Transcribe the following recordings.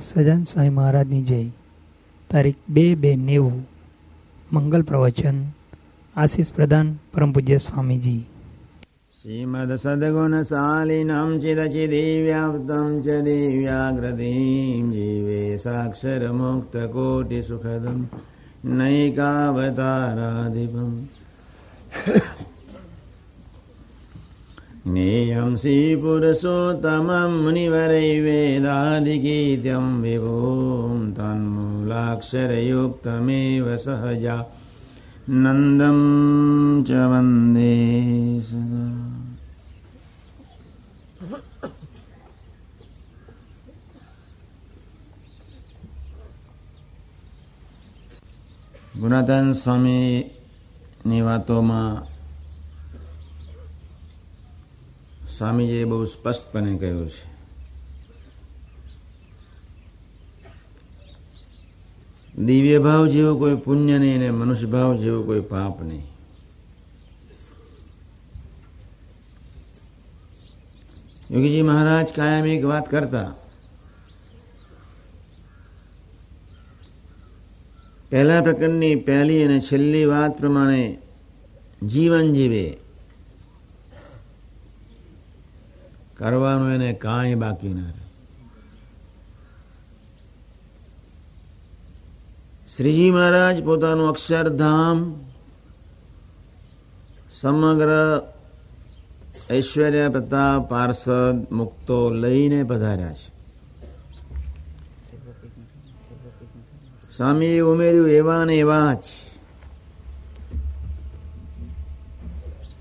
સજન સાંઈ મહારાજની જય. તારીખ બે બે નેવું, મંગલ પ્રવચન, આશીષ પ્રધાન પરમ પૂજ્ય સ્વામીજી. શ્રીમદ સદગુણશાલિનામ ચિદચિદિવ્યાપ્તમ ચ દિવ્યાગ્રતિમ જીવે સાક્ષર મુક્ત કોટિ સુખદમ નૈકાવતારાધિપમ. ज्ञेयं श्रीपुरुषोत्तमं मुनिवरैवेदादिगीत्यं विभुं तन्मूलाक्षरयुक्तमेव सहजा नन्दं च वन्दे सदा ગુણાધન સ્વામીની વાતોમાં સ્વામીજીએ બહુ સ્પષ્ટપણે કહ્યું છે. દિવ્ય ભાવ જેવો કોઈ પુણ્ય નહીં અને મનુષ્ય ભાવ જેવો કોઈ પાપ નહીં. યોગીજી મહારાજ કાયમ એક વાત કરતા. પહેલા પ્રકરણની પહેલી અને છેલ્લી વાત પ્રમાણે જીવન જીવે. કરવાનું એને કાંઈ બાકી ન શ્રીજી મહારાજ પોતાનું અક્ષરધામ સમગ્ર ઐશ્વર્ય પ્રતાપ પાર્ષદ મુક્તો લઈને પધાર્યા છે. સ્વામીએ ઉમેર્યું, એવા ને એવા જ.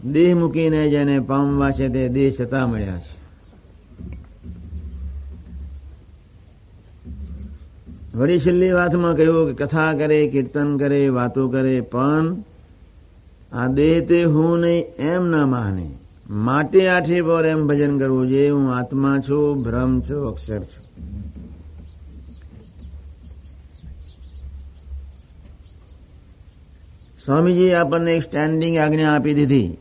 દેહ મૂકીને જેને પામવા છે તે દેહ છતાં મળ્યા છે. વળી છેલ્લી વાતમાં કહ્યું કે કથા કરે, કીર્તન કરે, વાતો કરે, પણ આ દેહ તે હું નહીં, એમ ના માને. માટે આઠે પર એમ ભજન કરવું જોઈએ હું આત્મા છું ભ્રમ છું, અક્ષર છું. સ્વામીજી આપણને એક સ્ટેન્ડિંગ આજ્ઞા આપી દીધી.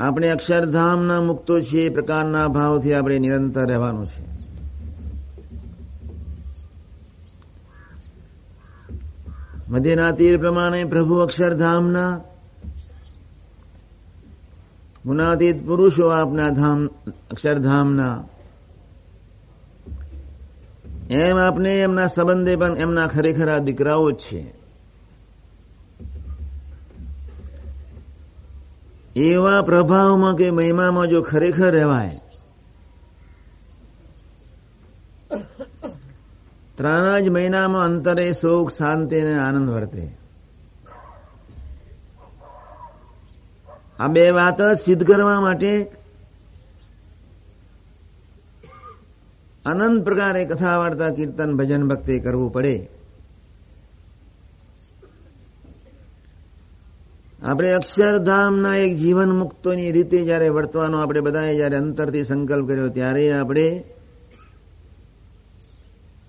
આપણે અક્ષરધામના મુક્તો છીએ, એ પ્રકારના ભાવથી આપણે નિરંતર રહેવાનું છે. મધ્યના તીર પ્રમાણે પ્રભુ અક્ષરધામના ગુણાતીત પુરુષો આપના ધામ, અક્ષરધામના. એમ આપને એમના સંબંધે પણ એમના ખરેખર દીકરાઓ છે. એવા પ્રભાવમાં કે મહિમામાં જો ખરેખર રહેવાય. ત્રણ જ મહિનામાં અંતરે સુખ, શાંતિ અને આનંદ વર્તે. આ બે વાત સિદ્ધ કરવા માટે અનંત પ્રકારે કથા વાર્તા કીર્તન, ભજન, ભક્તિ કરવું પડે. આપણે અક્ષરધામના એક જીવન મુક્તોની રીતે જ્યારે વર્તવાનો આપણે બધાએ જ્યારે અંતરથી સંકલ્પ કર્યો ત્યારે આપણે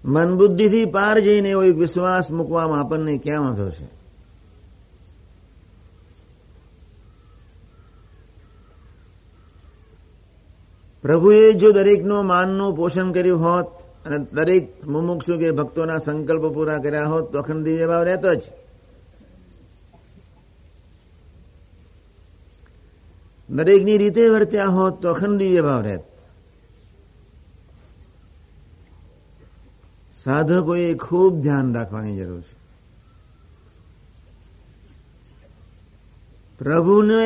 મન બુદ્ધિથી પાર જઈને એવો એક વિશ્વાસ મૂકવામાં આપણને ક્યાં વાંધો છે? પ્રભુએ જો દરેકનો માનનું પોષણ કર્યું હોત અને દરેક મુમુક્ષુ કે ભક્તોના સંકલ્પ પૂરા કર્યા હોત તો અખંડ દિવ્ય ભાવ રહેતો જ. દરેકની રીતે વર્ત્યા હોત તો અખંડ ભાવ રહેત સાધકોએ ખૂબ ધ્યાન રાખવાની જરૂર છે પ્રભુને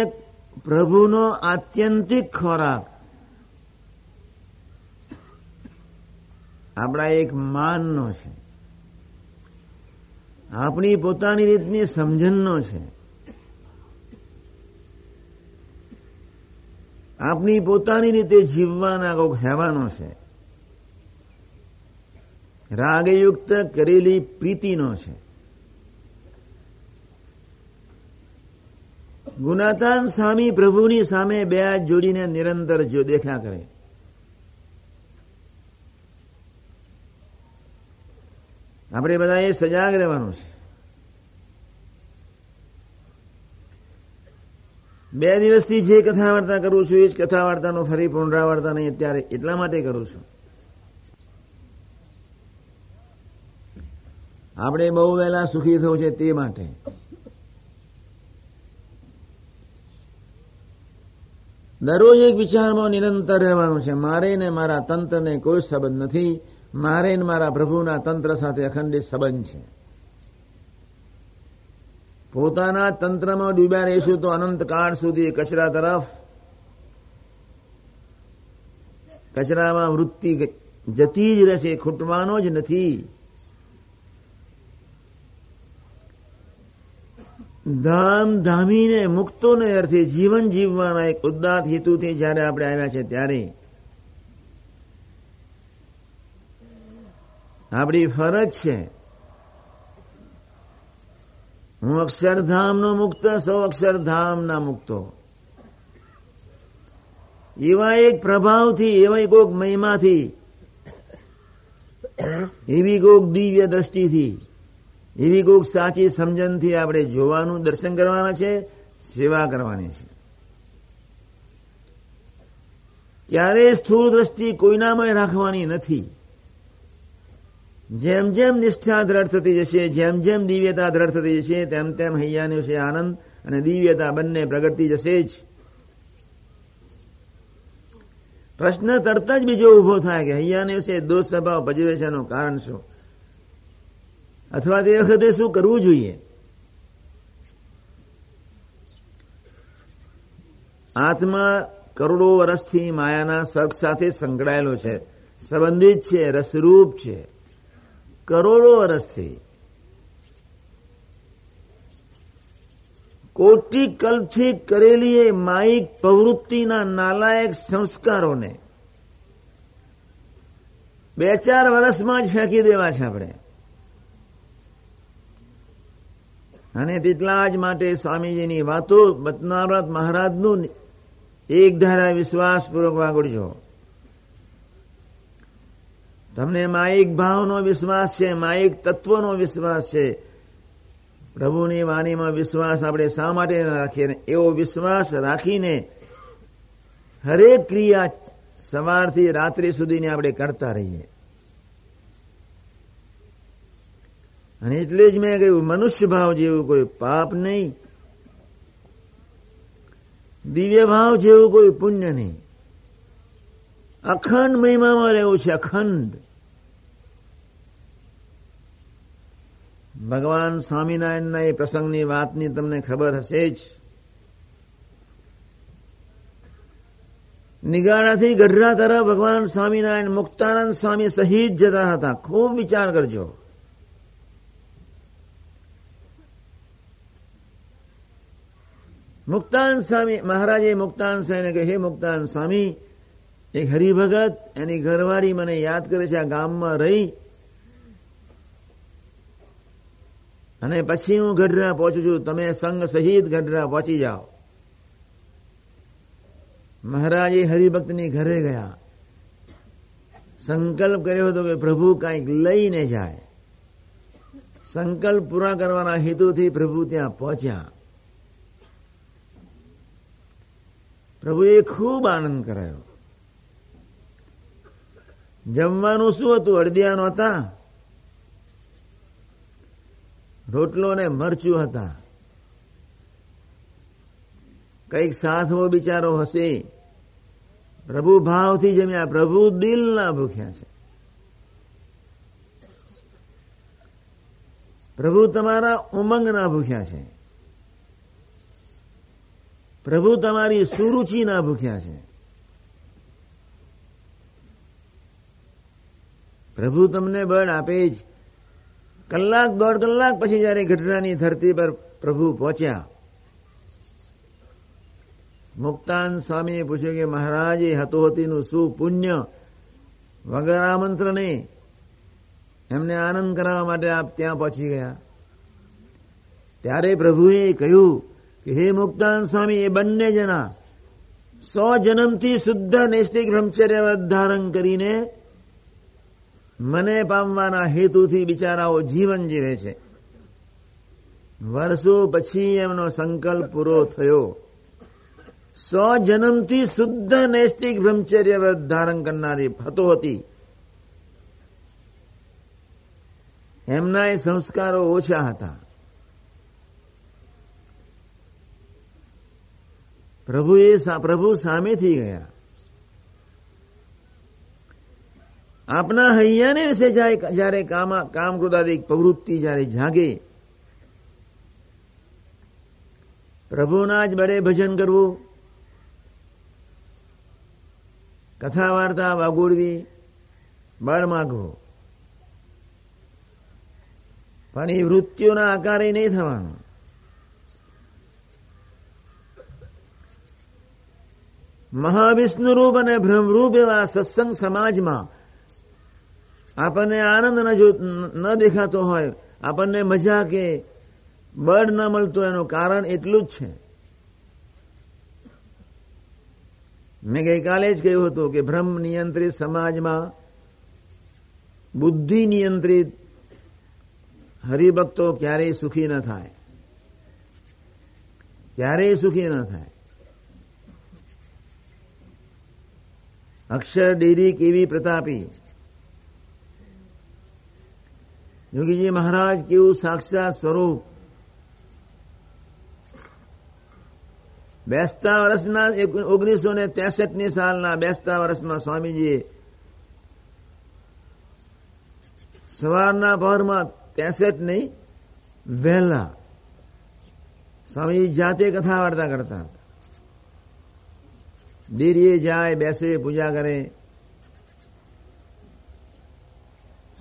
પ્રભુનો આત્યંતિક ખોરાક આપણા એક માનનો છે આપણી પોતાની રીતની સમજણનો છે આપણી પોતાની રીતે જીવવાના કોઈક હેવાનો છે. રાગયુક્ત કરેલી પ્રીતિનો છે. ગુનાતાન સ્વામી પ્રભુની સામે બે જોડીને નિરંતર જો દેખ્યા કરે. આપણે બધા એ સજાગ રહેવાનું છે. બે દિવસથી જે કથા વાર્તા કરું છું, એ જ કથા વાર્તાનો ફરી પુનરાવર્તન અત્યારે એટલા માટે કરું છું. આપણે બહુ વહેલા સુખી થવું છે તે માટે. દરરોજ એક વિચારમાં નિરંતર રહેવાનું છે. મારે ને મારા તંત્રને કોઈ સંબંધ નથી. મારે ને મારા પ્રભુના તંત્ર સાથે અખંડિત સંબંધ છે. પોતાના તંત્રમાં ડૂબ્યા રહીશું તો અનંતકાળ સુધી કચરા તરફ, કચરામાં વૃત્તિ જતી જ રહેશે, ખૂટવાનો જ નથી. ધામ ધામીને મુક્તોને અર્થે જીવન જીવવાના એક ઉદાત હેતુથી જ્યારે આપણે આવ્યા છે ત્યારે. આપણી ફરજ છે હું અક્ષરધામનો મુક્ત, સૌ અક્ષરધામના મુક્તો એવા એક પ્રભાવથી એવા કોઈક મહિમાથી, એવી કોઈક દિવ્ય દ્રષ્ટિથી, એવી કોઈક સાચી સમજણથી આપણે જોવાનું, દર્શન કરવાના છે, સેવા કરવાની છે. ક્યારેય સ્થૂળ દ્રષ્ટિ કોઈનામાં રાખવાની નથી. જેમ જેમ નિષ્ઠા દ્રઢ થતી જશે, જેમ જેમ દિવ્યતા દ્રઢ થતી જશે, તેમ તેમ હૈયાને વિશે આનંદ અને દિવ્યતા બંને પ્રગટતી જશે જ. પ્રશ્ન તરત જ બીજો ઊભો થાય કે હૈયાને વિશે દોષ સ્વભાવ ભજવે છે એનું કારણ શું? અથવા તે વખતે શું કરવું જોઈએ? આત્મા કરોડો વર્ષથી માયાના સર્ગ સાથે સંકળાયેલો છે. સંબંધિત છે, રસરૂપ છે. કરોડો વર્ષથી કોટી કલ્પથી કરેલી એ માયિક પ્રવૃત્તિના નાલાયક સંસ્કારોને બે ચાર વર્ષમાં જ ફેંકી દેવા છે આપણે. અને તેટલા જ માટે સ્વામીજીની વાતો બતનારત મહારાજનું એક ધારા વિશ્વાસપૂર્વક વાગડજો તમને માયિક ભાવનો વિશ્વાસ છે, માયિક તત્વનો વિશ્વાસ છે. પ્રભુની વાણીમાં વિશ્વાસ આપણે શા માટે રાખીએ એવો વિશ્વાસ રાખીને હરેક ક્રિયા સવારથી રાત્રિ સુધીની આપણે કરતા રહીએ. અને એટલે જ મેં કહ્યું, મનુષ્ય ભાવ જેવું કોઈ પાપ નહીં. દિવ્ય ભાવ જેવું કોઈ પુણ્ય નહીં. અખંડ મહિમામાં રહેવું છે, અખંડ. ભગવાન સ્વામિનારાયણના એ પ્રસંગની વાતની તમને ખબર હશે જ. નિગાડાથી ગઢડા તરફ ભગવાન સ્વામિનારાયણ, મુક્તાનંદ સ્વામી સહિત જતા હતા. ખૂબ વિચાર કરજો. મુક્તાન સ્વામી, મહારાજે મુક્તાન સ્વામીને કહે હે મુક્તાન સ્વામી, એક હરિભગત એની ઘરવાળી મને યાદ કરે છે, આ ગામમાં રહી અને પછી હું ગઢડા પહોંચું છું. તમે સંઘ સહિત ગઢડા પહોંચી જાઓ. મહારાજ હરિભક્તની ઘરે ગયા. સંકલ્પ કર્યો હતો કે પ્રભુ કાંઈક લઈને જાય. સંકલ્પ પૂરા કરવાના હેતુથી પ્રભુ ત્યાં પહોંચ્યા. પ્રભુએ ખૂબ આનંદ કરાયો. જમવાનું શું હતું? અડદિયા નહોતા રોટલો ને મરચું હતા. કંઈક સાથવો બિચારો હશે. પ્રભુ ભાવથી જમ્યા. પ્રભુ દિલના ભૂખ્યા છે. પ્રભુ તમારા ઉમંગના ભૂખ્યા છે. પ્રભુ તમારી સુરુચિના ભૂખ્યા છે. પ્રભુ તમને બળ આપે જ. કલાક, દોઢ કલાક પછી જયારે ઘટનાની ધરતી પર પ્રભુ પહોંચ્યા, મુક્તાન સ્વામીએ પૂછ્યું કે, મહારાજે હતોહતીનું શું પુણ્ય વગર આમંત્રણે એમને આનંદ કરાવવા માટે આપ ત્યાં પહોંચી ગયા. ત્યારે પ્રભુએ કહ્યું કે, હે મુક્તાન સ્વામી, એ બંને જણા સો જન્મથી શુદ્ધ નૈષ્ટિક બ્રહ્મચર્ય ધારણ કરીને મને પામવાના હેતુથી બિચારાઓ જીવન જીવે છે. વર્ષો પછી એમનો સંકલ્પ પૂરો થયો. સો જન્મથી શુદ્ધ નૈષ્ટિક બ્રહ્મચર્ય વ્રત ધારણ કરનારી ફતો હતી. એમના સંસ્કારો ઓછા હતા. પ્રભુ એ પ્રભુ સામેથી ગયા. આપના હૈયાને વિશે જયારે કામ કામ ક્રોધાદિક પ્રવૃત્તિ જયારે જાગે, પ્રભુના જ બળે ભજન કરવું કથા વાર્તા વાગોડવી બળ માગવો. પણ એ વૃત્તિઓના આકારે નહીં થવાનું. મહાવિષ્ણુ રૂપ અને બ્રહ્મરૂપ એવા સત્સંગ સમાજમાં આપણને આનંદ ન દેખાતો હોય, આપણને મજા કે બળ ન મળતું એનું કારણ એટલું જ છે. મેં ગઈકાલે જ કહ્યું હતું કે ભ્રમ નિયંત્રિત સમાજમાં બુદ્ધિ નિયંત્રિત હરિભક્તો ક્યારેય સુખી ન થાય. ક્યારેય સુખી ન થાય. અક્ષર ડેરી કેવી પ્રતાપી? યોગીજી મહારાજ કેવું સાક્ષાત સ્વરૂપ બેસતા વર્ષના ઓગણીસો ને ત્રેસઠની સાલના બેસતા વર્ષમાં સ્વામીજીએ સવારના પહરમાં ત્રેસઠ નહીં વહેલા સ્વામીજી જાતે કથા વાર્તા કરતા હતા ડેરીએ જાય બેસે પૂજા કરે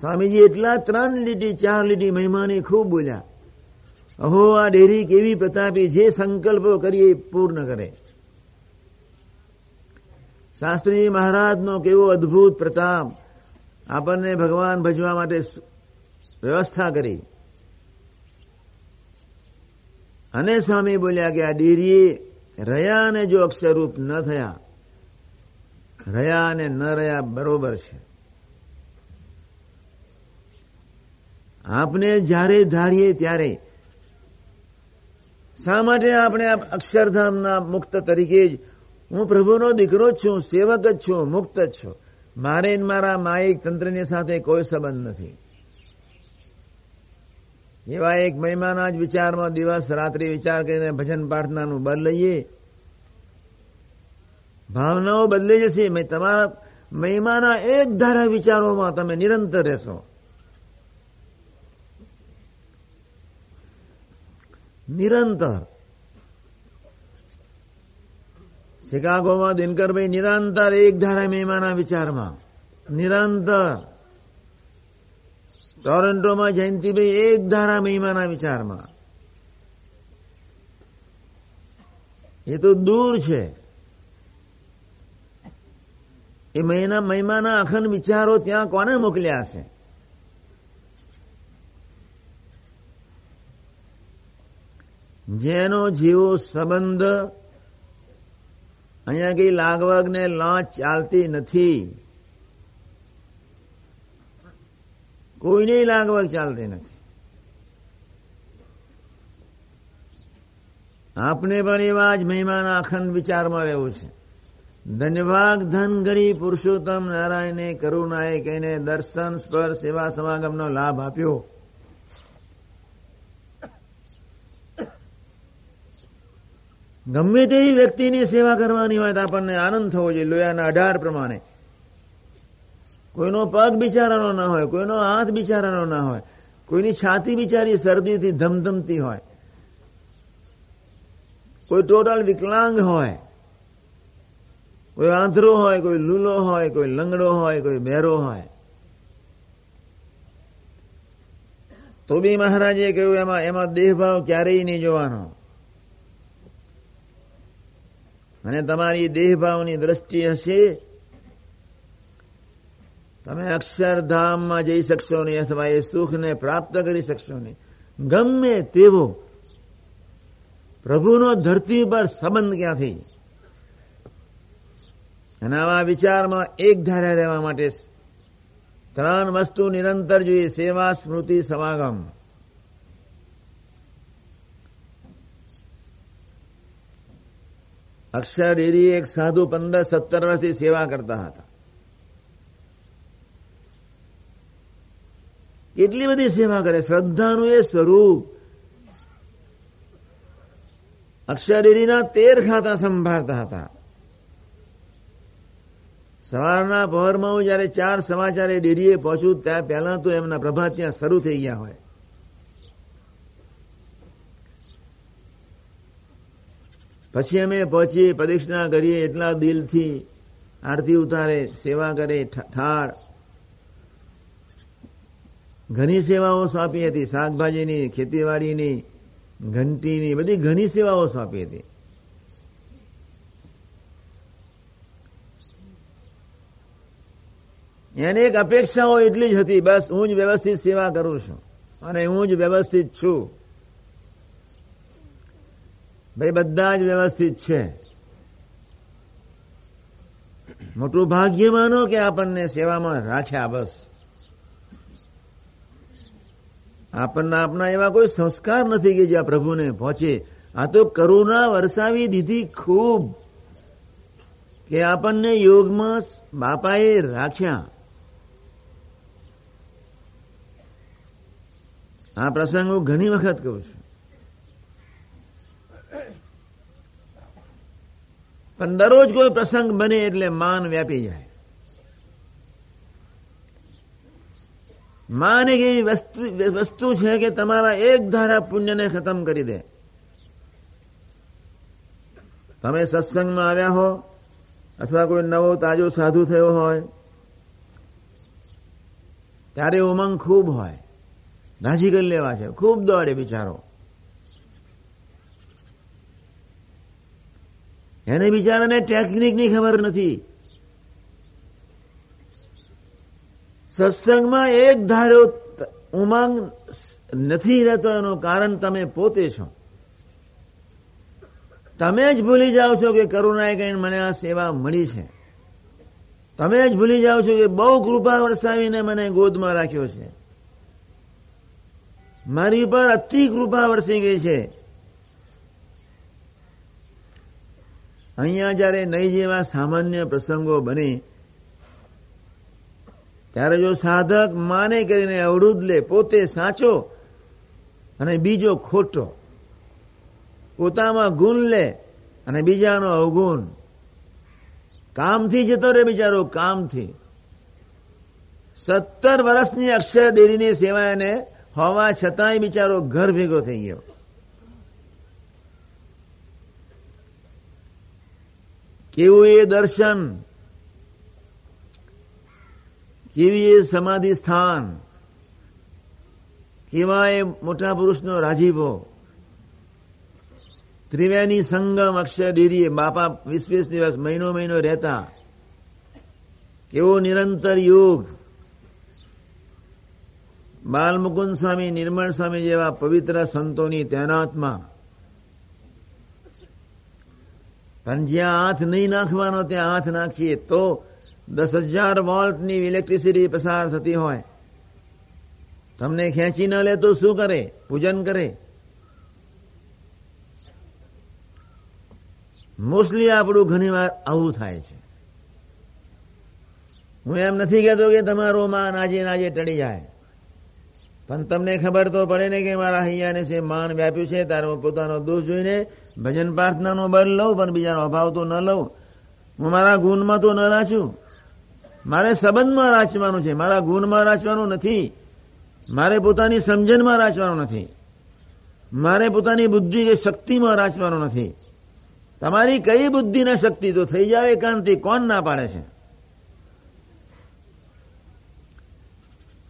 સ્વામીજી એટલા ત્રણ લીટી, ચાર લીટી મહિમાની ખૂબ બોલ્યા. અહો, આ ડેરી કેવી પ્રતાપી? જે સંકલ્પો કરીએ પૂર્ણ કરે. શાસ્ત્રી મહારાજનો કેવો અદભુત પ્રતાપ. આપણને ભગવાન ભજવા માટે વ્યવસ્થા કરી. અને સ્વામી બોલ્યા કે આ ડેરીએ રહ્યા અને જો અક્ષરરૂપ ન થયા. રહ્યા અને ન રહ્યા બરોબર છે. આપને જ્યારે ધારીએ ત્યારે. શા માટે આપણે અક્ષરધામના મુક્ત તરીકે જ, હું પ્રભુનો દીકરો જ છું, સેવક જ છું, મુક્ત જ છું. મારે મારા માયિક તંત્રની સાથે કોઈ સંબંધ નથી. એવા એક મહિમાના જ વિચારમાં દિવસ રાત્રિ વિચાર કરીને ભજન પ્રાર્થનાનું બળ લઈએ. ભાવનાઓ બદલી જશે. તમારા મહિમાના એક ધારા વિચારોમાં તમે નિરંતર રહેશો. નિરંતર શિકાગોમાં દિનકરભાઈ નિરંતર એક ધારા મહેમાના વિચારમાં નિરંતર ટોરન્ટોમાં જયંતિભાઈ એક ધારા મહિમાના વિચારમાં એ તો દૂર છે એ મહિના મહિમાના અખંડ વિચારો ત્યાં કોને મોકલ્યા છે જેનો જેવો સંબંધ અહીંયા કઈ લાગવગ ને લાંચ ચાલતી નથી. કોઈને લાગવગ ચાલતી નથી. આપને પણ એવા જ મહિમાના અખંડ વિચારમાં રહેવું છે. ધન્યવાદ ધન ગરી પુરુષોત્તમ નારાયણે કરુણાએ કહીને દર્શન સ્પર્શ સેવા સમાગમનો લાભ આપ્યો. ગમે તેવી વ્યક્તિની સેવા કરવાની હોય તો આપણને આનંદ થવો જોઈએ, લોયાના અઢાર પ્રમાણે. કોઈનો પગ બિચારાનો ના હોય, કોઈનો હાથ બિચારાનો ના હોય, કોઈની છાતી બિચારી શરદીથી ધમધમતી હોય, કોઈ ટોટલ વિકલાંગ હોય, કોઈ આંધળો હોય, કોઈ લૂલો હોય, કોઈ લંગડો હોય, કોઈ બેરો હોય. તો બી મહારાજે કહ્યું, એમાં એમાં દેહભાવ ક્યારેય નહીં જોવાનો. અને તમારી દેહભાવની દ્રષ્ટિ હશે, તમે અક્ષરધામમાં જઈ શકશો નહીં અથવા એ સુખને પ્રાપ્ત કરી શકશો નહીં. ગમે તેવો પ્રભુનો ધરતી પર સંબંધ ક્યાંથી? અને આવા વિચારમાં એક ધાર્યા રહેવા માટે ત્રણ વસ્તુ નિરંતર જોઈએ. સેવા, સ્મૃતિ, સમાગમ. અક્ષર ડેરી એક સાધુ પંદર સત્તર વર્ષથી સેવા કરતા હતા. કેટલી બધી સેવા કરે, શ્રદ્ધાનું એ સ્વરૂપ. અક્ષરેરીના તેર ખાતા સંભાળતા હતા. સવારના પહોરમાં હું જયારે ચાર સમાચારે ડેરીએ પહોંચું, ત્યાં પહેલા તો એમના પ્રભાત ત્યાં શરૂ થઈ ગયા હોય. પછી અમે પહોંચીએ, પ્રદક્ષિણા કરીએ, એટલા દિલથી આરતી ઉતારે, સેવા કરે ઠાળ ઘણી સેવાઓ સોંપી હતી, શાકભાજીની, ખેતીવાડીની, ઘંટીની, બધી ઘણી સેવાઓ સોંપી હતી. એને એક અપેક્ષાઓ એટલી જ હતી, બસ હું જ વ્યવસ્થિત સેવા કરું છું. અને હું જ વ્યવસ્થિત છું. ભાઈ, બધા જ વ્યવસ્થિત છે. મોટું ભાગ્ય માનો કે આપણને સેવામાં રાખ્યા બસ. આપણને આપના એવા કોઈ સંસ્કાર નથી કે જ્યાં પ્રભુને પહોંચે. આ તો કરુણા વરસાવી દીધી ખૂબ કે આપણને યોગમાં બાપાએ રાખ્યા. આ પ્રસંગ હું ઘણી વખત કહું છું. પણ દરરોજ કોઈ પ્રસંગ બને એટલે માન વ્યાપી જાય. માન એક એવી વસ્તુ છે કે તમારા એક ધારા પુણ્યને ખતમ કરી દે. તમે સત્સંગમાં આવ્યા હો, અથવા કોઈ નવો તાજો સાધુ થયો હોય, ત્યારે ઉમંગ ખૂબ હોય. નાજી કરી લેવા છે. ખૂબ દોડે બિચારો. એને બિચારાને ટેકનિકની ખબર નથી. સત્સંગમાં એક ધારો ઉમંગ નથી રહેતો એનું કારણ તમે પોતે છો. તમે જ ભૂલી જાઓ છો કે કરુણાએ કહીને મને આ સેવા મળી છે. તમે જ ભૂલી જાઓ છો કે બહુ કૃપા વરસાવીને મને ગોદમાં રાખ્યો છે. મારી ઉપર અતિ કૃપા વરસી ગઈ છે. અહીંયા જયારે નહીં જેવા સામાન્ય પ્રસંગો બને, ત્યારે જો સાધક માને કરીને અવરુદ્ધ લે, પોતે સાચો અને બીજો ખોટો, પોતામાં ગુણ લે અને બીજાનો અવગુણ. કામથી જતો રે બિચારો, કામથી. સત્તર વર્ષની અક્ષર ડેરીની સેવા એને હોવા છતાંય બિચારો ઘર ભેગો થઈ ગયો. કેવું એ દર્શન? કેવી એ સમાધિ સ્થાન? કેવા એ મોટા પુરુષનો રાજીવો ત્રિવેણી સંગમ અક્ષર ડેરીએ બાપા વીસ વીસ દિવસ મહિનો મહિનો રહેતા. કેવો નિરંતર યોગ. બાલમુકુંદ સ્વામી, નિર્મળ સ્વામી જેવા પવિત્ર સંતોની તૈનાતમાં પણ જ્યાં હાથ નહીં નાખવાનો, ત્યાં હાથ નાખીએ તો દસ હજાર વોલ્ટની ઇલેક્ટ્રિસિટી પસાર થતી હોય. તમને ખેંચી ન લે તો શું કરે? પૂજન કરે. મોસ્ટલી આપણું ઘણી વાર આવું થાય છે. હું એમ નથી કહેતો કે તમારો માન આજે નાજે ટળી જાય. પણ તમને ખબર તો પડે ને કે મારા હૈયાને છે, માન વ્યાપ્યું છે, તારે પોતાનો દોષ જોઈને ભજન પ્રાર્થનાનો બળ લઉં, પણ બીજાનો અભાવ તો ન લઉં. હું મારા ગુણમાં તો ન રાચું. મારે સંબંધમાં રાચવાનું છે. મારા ગુણમાં રાચવાનું નથી. મારે પોતાની સમજણમાં રાચવાનું નથી. મારે પોતાની બુદ્ધિ કે શક્તિમાં રાચવાનું નથી. તમારી કઈ બુદ્ધિ ને શક્તિ? તો થઈ જાય એકાંતિ. કોણ ના પાડે છે?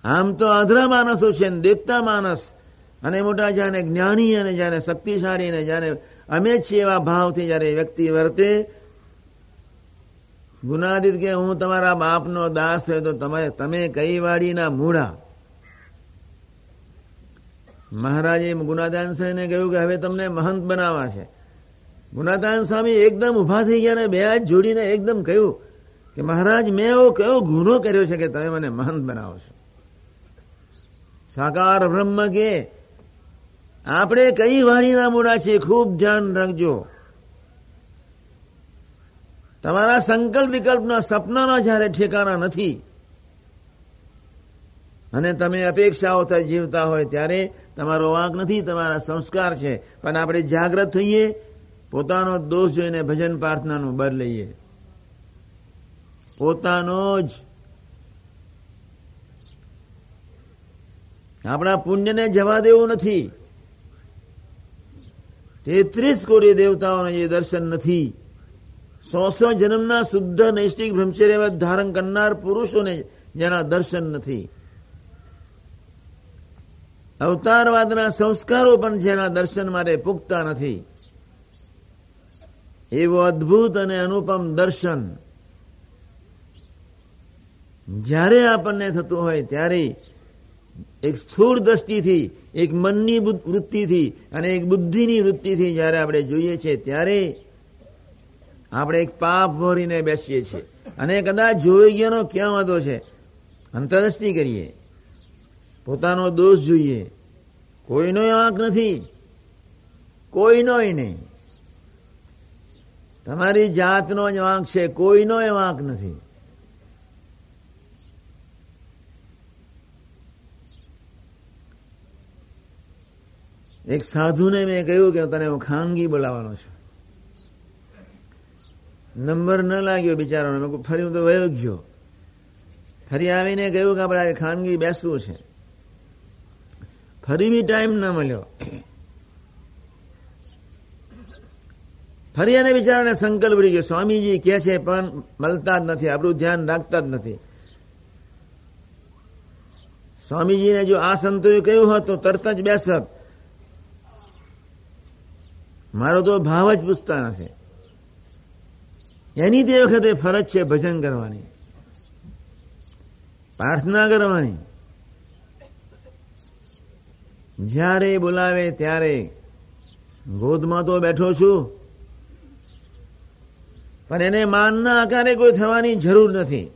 આમ તો અધરા માણસો છે દેખતા માણસ. અને મોટા જાણે જ્ઞાની અને જાણે શક્તિશાળી અને જાણે અમે છીએ એવા ભાવથી જયારે વ્યક્તિ વર્તે ગુનાદિત કે હું તમારા બાપનો દાસ થયો તો તમે તમે કઈ વાડીના મૂળા મહારાજે ગુનાદાન સ્વામીને કહ્યું કે હવે તમને મહંત બનાવવા છે. ગુનાદાન સ્વામી એકદમ ઊભા થઈ ગયા ને બે હાથ જોડીને એકદમ કહ્યું કે મહારાજ, મેં એવો કયો ગુનો કર્યો છે કે તમે મને મહંત બનાવો છો? સાકાર બ્રહ્મ કે આપણે કઈ વાણીના મૂળા છીએ ખૂબ ધ્યાન રાખજો. તમારા સંકલ્પ વિકલ્પના સપનાના જ્યારે ઠેકાણા નથી, અને તમે અપેક્ષાઓ જીવતા હોય ત્યારે તમારો વાંક નથી, તમારા સંસ્કાર છે. પણ આપણે જાગ્રત થઈએ, પોતાનો દોષ જોઈને ભજન પ્રાર્થનાનું બર લઈએ. પોતાનો જ. આપણા પુણ્યને જવા દેવું નથી. તેત્રીસ કોટી દેવતાઓને જે દર્શન નથી. સો સો જન્મના શુદ્ધ નૈષ્ટિક બ્રહ્મચર્ય ધારણ કરનાર પુરુષોને જેના દર્શન નથી. અવતારવાદના સંસ્કારો પણ જેના દર્શન માટે પૂગતા નથી. એવું અદ્ભુત અને અનુપમ દર્શન. જ્યારે આપણને થતું હોય ત્યારે એક સ્થૂળ દ્રષ્ટિથી, એક મનની વૃત્તિથી અને એક બુદ્ધિની વૃત્તિથી જ્યારે આપણે જોઈએ છીએ ત્યારે આપણે એક પાપ ભરીને બેસીએ છીએ. અને કદાચ જોઈ ગયાનો ક્યાં વાંધો છે? અંતરદ્રષ્ટિ કરીએ. પોતાનો દોષ જોઈએ. કોઈનો વાંક નથી. કોઈનો નહીં. તમારી જાતનો જ વાંક છે. કોઈનો વાંક નથી. એક સાધુને મેં કહ્યું કે તને હું ખાનગી બોલાવવાનો છું. નંબર ન લાગ્યો બિચારાનો. ફરી હું તો વયો ગયો. ફરી આવીને કહ્યું કે આપણે ખાનગી બેસવું છે. ફરી બી ટાઈમ ન મળ્યો. ફરી એને બિચારાને સંકલ્પ રહી ગયો. સ્વામીજી કે છે, પણ મળતા જ નથી. આપણું ધ્યાન રાખતા જ નથી. સ્વામીજીને જો આ સંતોએ કહ્યું હોત તો તરત જ બેસત. મારો તો ભાવ જ પૂછતા નથી. એની તે વખતે ફરજ છે ભજન કરવાની. પ્રાર્થના કરવાની. જ્યારે બોલાવે ત્યારે ગોદમાં તો બેઠો છું. પણ એને માનના આકારે કોઈ થવાની જરૂર નથી.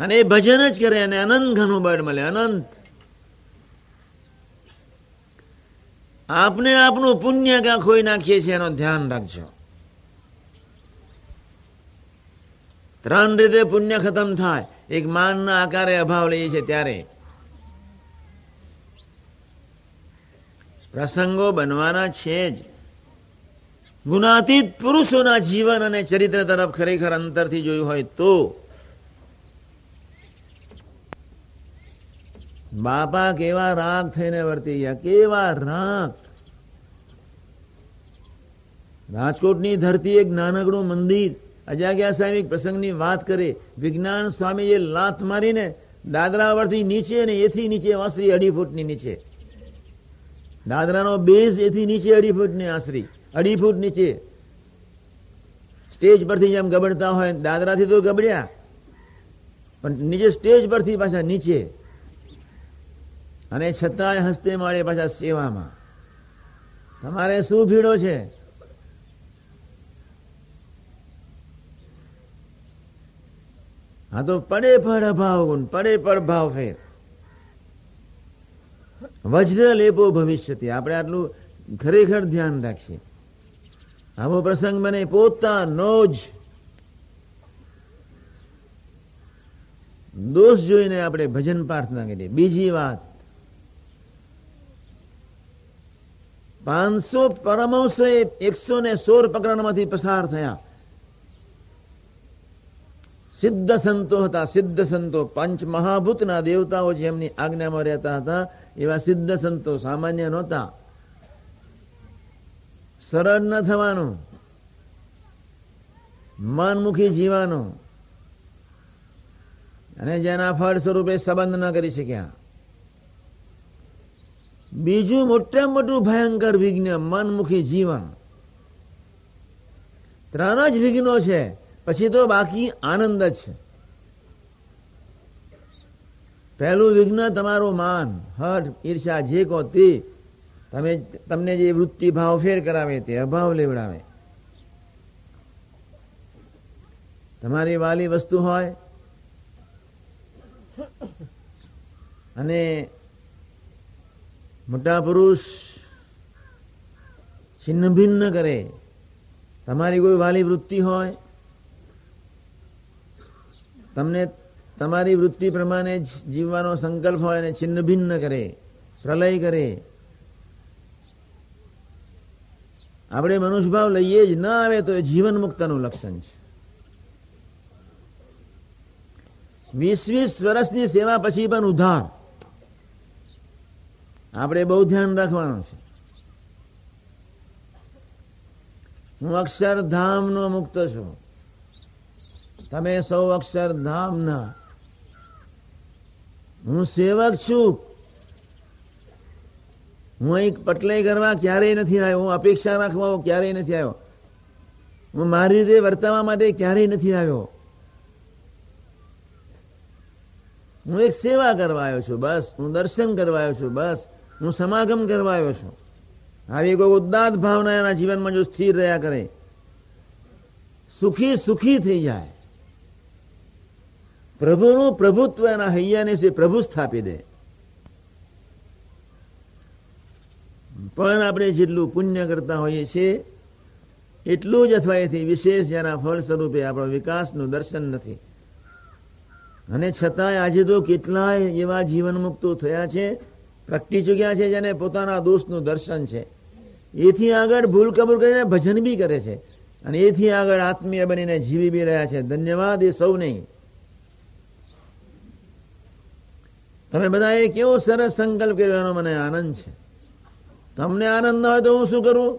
અને એ ભજન જ કરે અને અનંત ઘણું બળ મળે, અનંત. આપને આપનું પુણ્ય ક્યાં ખોઈ નાખીએ છીએ એનો ધ્યાન રાખજો. ત્રણ રીતે પુણ્ય ખતમ થાય. એક માનના આકારે અભાવ લઈએ છીએ ત્યારે. પ્રસંગો બનવાના છે જ. ગુનાતીત પુરુષોના જીવન અને ચરિત્ર તરફ ખરેખર અંતરથી જોયું હોય તો બાપા કેવા રાગ થઈને વર્તી ગયા? કેવા રાગ? રાજકોટની ધરતી એક નાનકડું મંદિર. અજાગ્યા સાહેબ પ્રસંગની વાત કરે. વિજ્ઞાન સ્વામીએ લાત મારીને દાદરા પરથી નીચે ને એથી નીચે આશરી અઢી ફૂટની નીચે. દાદરાનો બેઝ એથી નીચે અઢી ફૂટની આશરી અઢી ફૂટ નીચે. સ્ટેજ પરથી જેમ ગબડતા હોય, દાદરાથી તો ગબડ્યા. પણ નીચે સ્ટેજ પરથી પાછા નીચે. અને છતાંય હસ્તે માળે પાછા સેવામાં. તમારે શું ભીડો છે? હા તો પડે પડ અભાવ ગુણ, પડે પડ ભાવ ફેર. વજ્ર લેપો ભવિષ્યથી આપણે આટલું ખરેખર ધ્યાન રાખીએ. આવો પ્રસંગ મને પોતાનો જ દોષ જોઈને આપણે ભજન પ્રાર્થના કરીએ. બીજી વાત. પાંચસો પરમહંસો એકસો ને સોળ પ્રકરણમાંથી પસાર થયા. સિદ્ધ સંતો હતા, સિદ્ધ સંતો. પંચ મહાભૂતના દેવતાઓ જેમની આજ્ઞામાં રહેતા હતા, એવા સિદ્ધ સંતો સામાન્ય નહોતા. સરળ ન થવાનું. મનમુખી જીવાનું. અને જેના ફળ સ્વરૂપે સંબંધ ન કરી શક્યા. બીજું મોટામાં મોટું ભયંકર વિઘ્ન, મનમુખી જીવન. ત્રણ જ વિઘ્નો છે, પછી તો બાકી આનંદ જ છે. પહેલું વિઘ્ન તમારું માન, હઠ ઈર્ષા જે કહો તે તમે, તમને જે વૃત્તિ ભાવ ફેર કરાવે તે અભાવ લેવડાવે. તમારી વાલી વસ્તુ હોય. અને મોટા પુરુષ, છિન્ન ભિન્ન કરે. તમારી કોઈ વાલી વૃત્તિ હોય, તમને તમારી વૃત્તિ પ્રમાણે જ જીવવાનો સંકલ્પ હોય અને છિન્ન ભિન્ન કરે, પ્રલય કરે. આપણે મનુષ્યભાવ લઈએ જ ન આવે તો એ જીવન મુક્તનું લક્ષણ છે. વીસ વીસ વર્ષની સેવા પછી પણ ઉધાર. આપણે બહુ ધ્યાન રાખવાનું છે. હું અક્ષરધામનો મુક્ત છું. તમે સૌ અક્ષરધામના. હું સેવક છું. હું અહીં પટલાઈ કરવા ક્યારેય નથી આવ્યો. હું અપેક્ષા રાખવા ક્યારેય નથી આવ્યો. હું મારી રીતે વર્તાવા માટે ક્યારેય નથી આવ્યો. હું એક સેવા કરવા આવ્યો છું. બસ. હું દર્શન કરવા આવ્યો છું. બસ. હું સમાગમ કરવા આવ્યો છું. આવી કોઈ ઉદાત ભાવના એના જીવનમાં જો સ્થિર રહ્યા કરે, સુખી સુખી થઈ જાય. પ્રભુનું પ્રભુત્વ એના હૈયાને છે, પ્રભુ સ્થાપી દે. પણ આપણે જેટલું પુણ્ય કરતા હોઈએ છીએ, એટલું જ અથવા એથી વિશેષ જેના ફળ સ્વરૂપે આપણો વિકાસનું દર્શન નથી. અને છતાંય આજે તો કેટલાય એવા જીવન મુક્તો થયા છે પ્રગટી ચૂક્યા છે જેને પોતાના દોષનું દર્શન છે. એથી આગળ ભૂલ કબૂલ કરીને ભજન બી કરે છે. અને એથી આગળ આત્મીય બનીને જીવી બી રહ્યા છે. ધન્યવાદ એ સૌ નહીં તમે બધા એ કેવો સરસ સંકલ્પ કર્યો મને આનંદ છે. તમને આનંદ ન હોય તો હું શું કરું?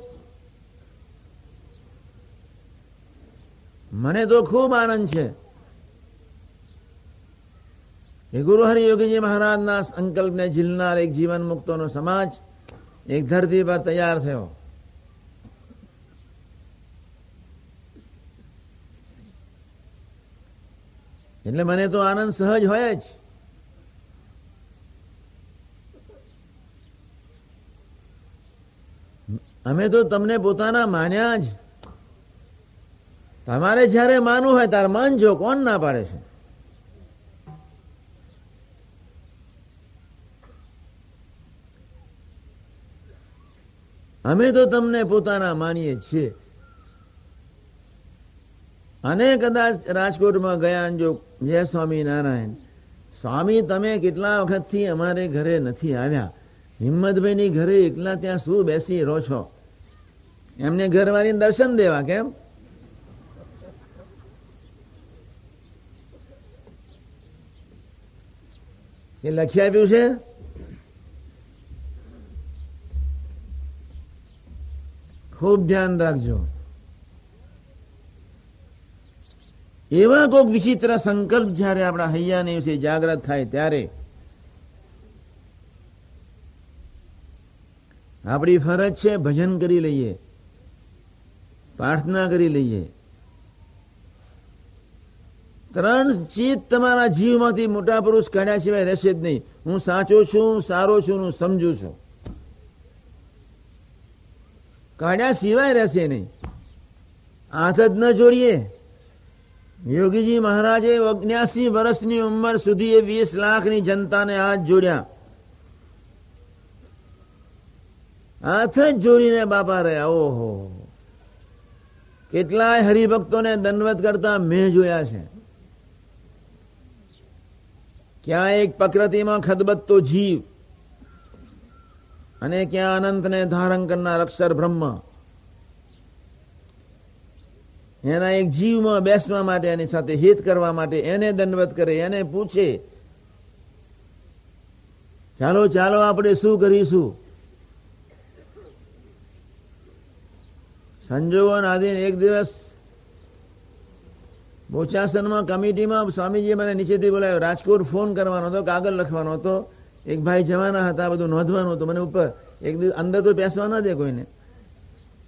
મને તો ખૂબ આનંદ છે. એ ગુરુ હરિ યોગીજી મહારાજના સંકલ્પને ઝીલનાર એક જીવન મુક્તોનો સમાજ એક ધરતી પર તૈયાર થયો. એટલે મને તો આનંદ સહજ હોય જ. અમે તો તમને પોતાના માન્યા જ. તમારે જ્યારે માનવું હોય ત્યારે માનજો, કોણ ના પાડે છે? અમે તો તમને પોતાના માનીએ છીએ. અને કદાચ રાજકોટમાં ગયા જો, જય સ્વામી નારાયણ, સ્વામી, તમે કેટલા વખતથી અમારે ઘરે નથી આવ્યા? હિંમતભાઈની ઘરે એકલા ત્યાં શું બેસી રહો છો? એમને ઘરવાળી દર્શન દેવા કેમ? એ લખી આપ્યું છે? ખૂબ ધ્યાન રાખજો. એવા કોઈક વિચિત્ર સંકલ્પ જ્યારે આપણા હૈયાને વિશે જાગ્રત થાય ત્યારે આપણી ફરજ છે ભજન કરી લઈએ, પ્રાર્થના કરી લઈએ. ત્રણ ચિત્ત તમારા જીવમાંથી મોટા પુરુષ કાઢ્યા સિવાય રહેશે જ નહીં. હું સાચો છું સારો છું, હું સમજુ છું. કાઢ્યા સિવાય રહેશે નહીં. હાથ જ ન જોડીએ. યોગીજી મહારાજે ઓગણ્યાસી વર્ષની ઉંમર સુધી એ વીસ લાખની જનતાને હાથ જોડ્યા. હાથ જ જોડીને બાપા રહ્યા. ઓહો. કેટલાય હરિભક્તોને દંડવત કરતા મેં જોયા છે. ક્યાં એક પ્રકૃતિમાં ખદબત્તો જીવ અને ક્યાં અનંતને ધારણ કરનાર અક્ષર બ્રહ્મ. એના એક જીવમાં બેસવા માટે, એની સાથે હિત કરવા માટે એને દંડવત કરે, એને પૂછે, ચાલો ચાલો, આપણે શું કરીશું? સંજોગો આધીન એક દિવસ બોચાસનમાં કમિટીમાં સ્વામીજી મને નીચેથી બોલાવ્યો, રાજકોટ ફોન કરવાનો હતો, કાગળ લખવાનો હતો. એક ભાઈ જવાના હતા બધું નોંધવાનું હતું. મને ઉપર એક દિવસ અંદર તો બેસવા ના દે કોઈને.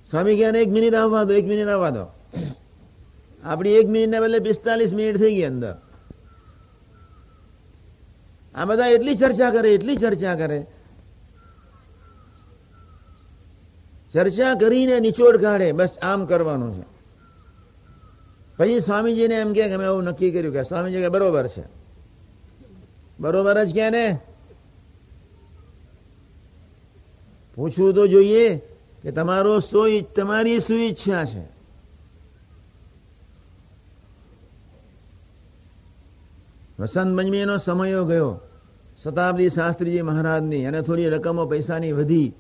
સ્વામી ગયા એક મિનિટ આવવા દો, એક મિનિટ આવવા દો. આપણી એક મિનિટના બદલે પિસ્તાલીસ મિનિટ થઈ ગઈ અંદર. આ બધા એટલી ચર્ચા કરે, એટલી ચર્ચા કરે. ચર્ચા કરીને નિચોડ કાઢે, બસ આમ કરવાનું છે. પછી સ્વામીજીને એમ કે અમે એવું નક્કી કર્યું. કે સ્વામીજી કે બરોબર છે. બરોબર જ કે ને? પૂછવું તો જોઈએ કે તમારો શું તમારી શું ઈચ્છા છે. વસંત પંચમીનો સમયો ગયો. શતાબ્દી શાસ્ત્રીજી મહારાજની અને થોડી રકમો પૈસાની વધી.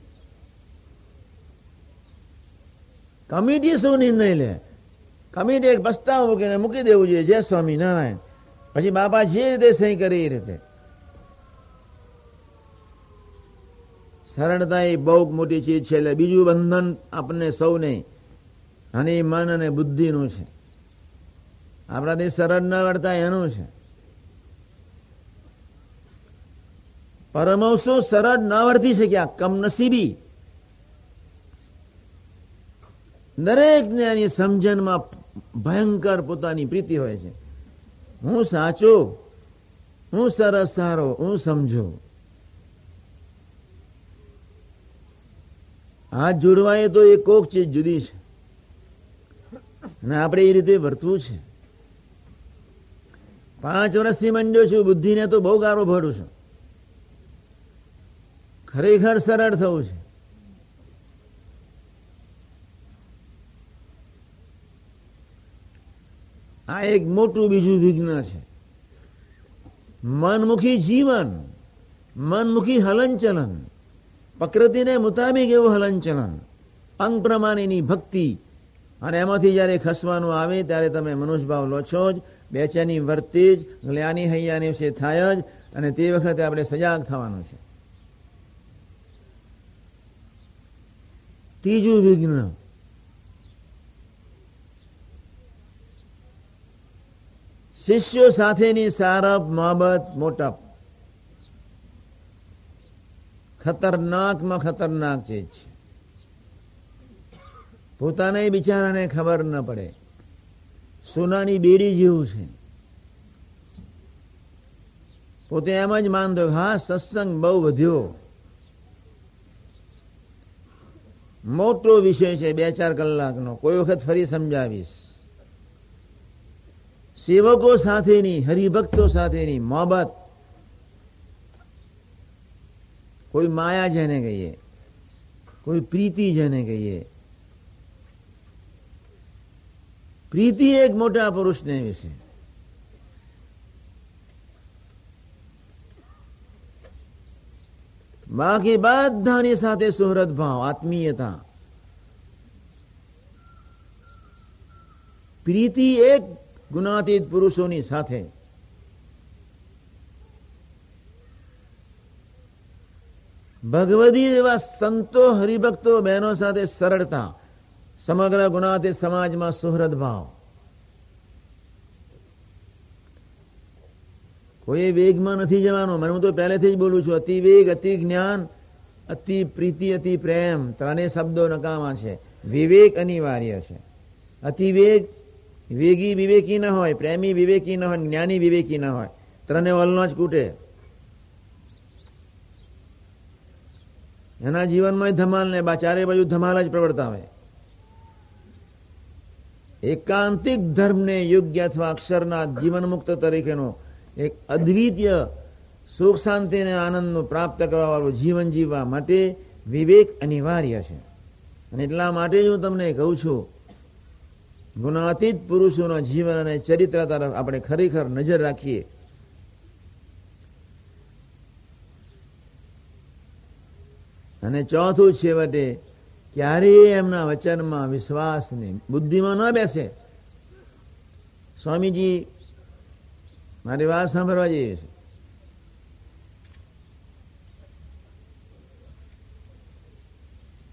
કમિટી શું નિર્ણય લે? કમિટી એક પ્રસ્તાવ મૂકીને મૂકી દેવું જોઈએ. જય સ્વામી નારાયણ પછી બાપા જે રીતે સહી કરે એ રીતે. સરળતા એ બહુ મોટી ચીજ છે. એટલે બીજું બંધન આપણને સૌને અને મન અને બુદ્ધિનું છે. આપણાથી સરળ ન વર્તા એનું છે. પરમહંસો સરળ ન વર્તી શક્યા કમનસીબી. દરેકને એની સમજણમાં ભયંકર પોતાની પ્રીતિ હોય છે. હું સાચો, હું સરસ સારો, હું સમજો. હાથ જોડવાય તો એ કોક ચીજ જુદી છે. અને આપણે એ રીતે વર્તવું છે. પાંચ વર્ષથી મંડ્યો છું, બુદ્ધિને તો બહુ ગારો ભરું છું. ખરેખર સરળ થવું છે. આ એક મોટું બીજું વિઘ્ન છે. મનમુખી જીવન, મનમુખી હલનચલન. પ્રકૃતિને મુતાબિક એવું હલનચલન. અંગ પ્રમાણેની ભક્તિ. અને એમાંથી જ્યારે ખસવાનું આવે ત્યારે તમે મનુષ્યભાવ લો છો જ, બેચેની વર્તી જ જ્ઞાની હૈયાની વિશે થાય જ, અને તે વખતે આપણે સજાગ થવાનું છે. ત્રીજું વિઘ્ન. શિષ્યો સાથેની સારપ મોહબત મોટપ. ખતરનાકમાં ખતરનાક ચીજ છે. પોતાને બિચારાને ખબર ન પડે. સોનાની બેડી જેવું છે. પોતે એમ જ માનતો હા, સત્સંગ બહુ વધ્યો. મોટો વિષય છે બે ચાર કલાકનો. કોઈ વખત ફરી સમજાવીશ. સેવકો સાથેની, હરિભક્તો સાથેની મોહબત કોઈ માયા જેને કહીએ, કોઈ પ્રીતિ જેને કહીએ. પ્રીતિ એક મોટા પુરુષને વિશે. બાકી બધાની સાથે સુહૃદ ભાવ, આત્મીયતા. પ્રીતિ એક ગુણાતીત પુરુષોની સાથે. ભગવદી એવા સંતો હરિભક્તો બહેનો સાથે સરળતા, સમગ્ર ગુણાતીત સમાજમાં સુહૃદ ભાવ. કોઈ વેગમાં નથી જવાનો. મને હું તો પહેલેથી જ બોલું છું, અતિ વેગ, અતિ જ્ઞાન, અતિ પ્રીતિ, અતિ પ્રેમ, ત્રણેય શબ્દો નકામા છે. વિવેક અનિવાર્ય છે. અતિ વેગ, વેગી વિવેકી ન હોય, પ્રેમી વિવેકી ન હોય, જ્ઞાની વિવેકી ન હોય. ત્રણે વલનો જ કૂટે. એના જીવનમાં ધમાલ ને બા ચારે બાજુ ધમાલ જ પ્રવર્તાવે. એકાંતિક ધર્મને યોગ્ય અથવા અક્ષરના જીવન મુક્ત તરીકેનો એક અદ્વિતીય સુખ શાંતિ અને આનંદનું પ્રાપ્ત કરવા વાળું જીવન જીવવા માટે વિવેક અનિવાર્ય છે. અને એટલા માટે જ હું તમને કહું છું, ગુણાતીત પુરુષોના જીવન અને ચરિત્ર તરફ આપણે ખરેખર નજર રાખીએ અને ચોથું છેવટે ક્યારેય એમના વચનમાં વિશ્વાસ નહીં. બુદ્ધિમાં ન બેસે. સ્વામીજી, મારી વાત સાંભળવા જઈએ છે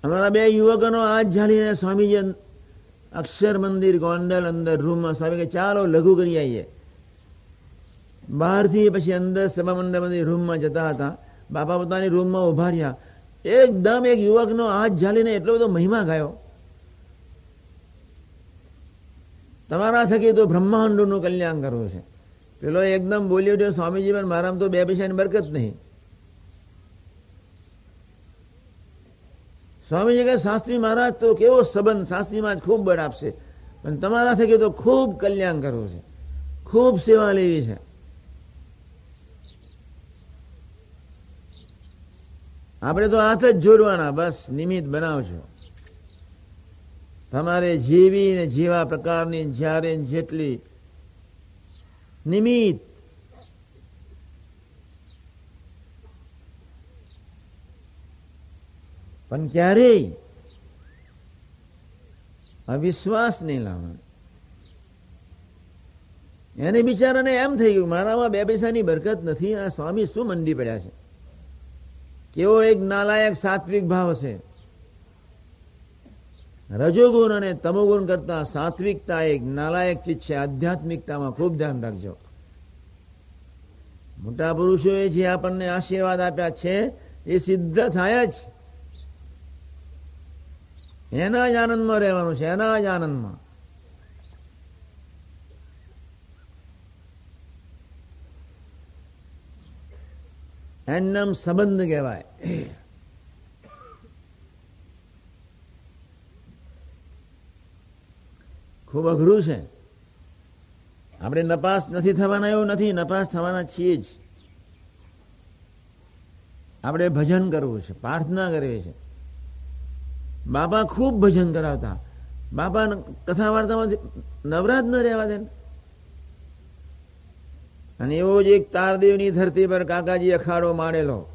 અમારા બે યુવકોનો હાથ ઝાલીને સ્વામીજી અક્ષર મંદિર ગોંડલ અંદર રૂમમાં સ્વામી કે ચાલો લઘુ કરી આવીએ. બહારથી પછી અંદર સભા મંડળ રૂમમાં જતા હતા. બાપા પોતાની રૂમમાં ઊભા રહ્યા. એકદમ એક યુવકનો હાથ ઝાલીને એટલો બધો મહિમા ગાયો. તમારા થકી તો બ્રહ્માંડનું કલ્યાણ કરવું છે. પેલો એકદમ બોલ્યો ઉઠ્યો સ્વામીજી, પણ મારામાં તો બે પૈસાની બરકત નહીં. સ્વામીજી કહે, શાસ્ત્રી મહારાજ, તો કેવો સંબંધ શાસ્ત્રીમાં જ ખૂબ બળ આપશે. પણ તમારા થકી તો ખૂબ કલ્યાણ કરવું છે. ખૂબ સેવા લેવી છે. આપણે તો હાથ જ જોડવાના, બસ, નિમિત્ત બનાવજો. તમારે જેવી ને જેવા પ્રકારની જ્યારે જેટલી નિમિત્ત પણ ક્યારેય અવિશ્વાસ નહીં લાવવાનો. એને બિચારાને એમ થઈ ગયું, મારામાં બે પૈસાની બરકત નથી, આ સ્વામી શું મંડી પડ્યા છે? કેવો એક નાલાયક સાત્વિક ભાવ છે. રજોગુણ અને તમોગુણ કરતા સાત્વિકતા એક નાલાયક ચીજ છે. આધ્યાત્મિકતામાં ખૂબ ધ્યાન રાખજો. મોટા પુરુષોએ જે આપણને આશીર્વાદ આપ્યા છે, એ સિદ્ધ થાય જ. એના જ આનંદમાં રહેવાનું છે, એના જ આનંદમાં. એનું સંબંધ કહેવાય ખૂબ અઘરું છે આપણે નપાસ નથી થવાના એવું નથી નપાસ થવાના છીએ જ આપણે ભજન કરવું છે પ્રાર્થના કરવી છે બાપા ખૂબ ભજન કરાવતા બાપા કથા વાર્તામાં નવરાત ન રહેવા દે અને એવો જ એક તારદેવની ધરતી પર કાકાજી અખાડો મારેલો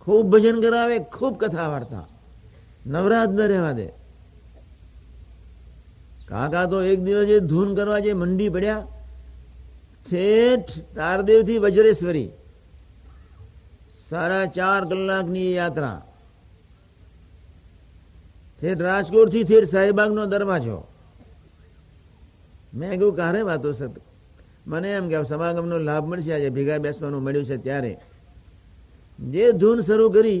ખૂબ ભજન કરાવે, ખૂબ કથા વાર્તા. નવરાત ન રહેવા દે. કાકા તો એક દિવસ ધૂન કરવા જે મંડી પડ્યા. ઠેઠ તારદેવથી વજ્રેશ્વરી. સાડા ચાર કલાકની યાત્રા. ઠેઠ રાજકોટથી ઠેઠ સાહેબાગ નો દરવાજો. મેં કહ્યું કારે વાતો સત મને એમ કે સમાગમનો લાભ મળશે આજે ભેગા બેસવાનું મળ્યું છે ત્યારે. જે ધૂન શરૂ કરી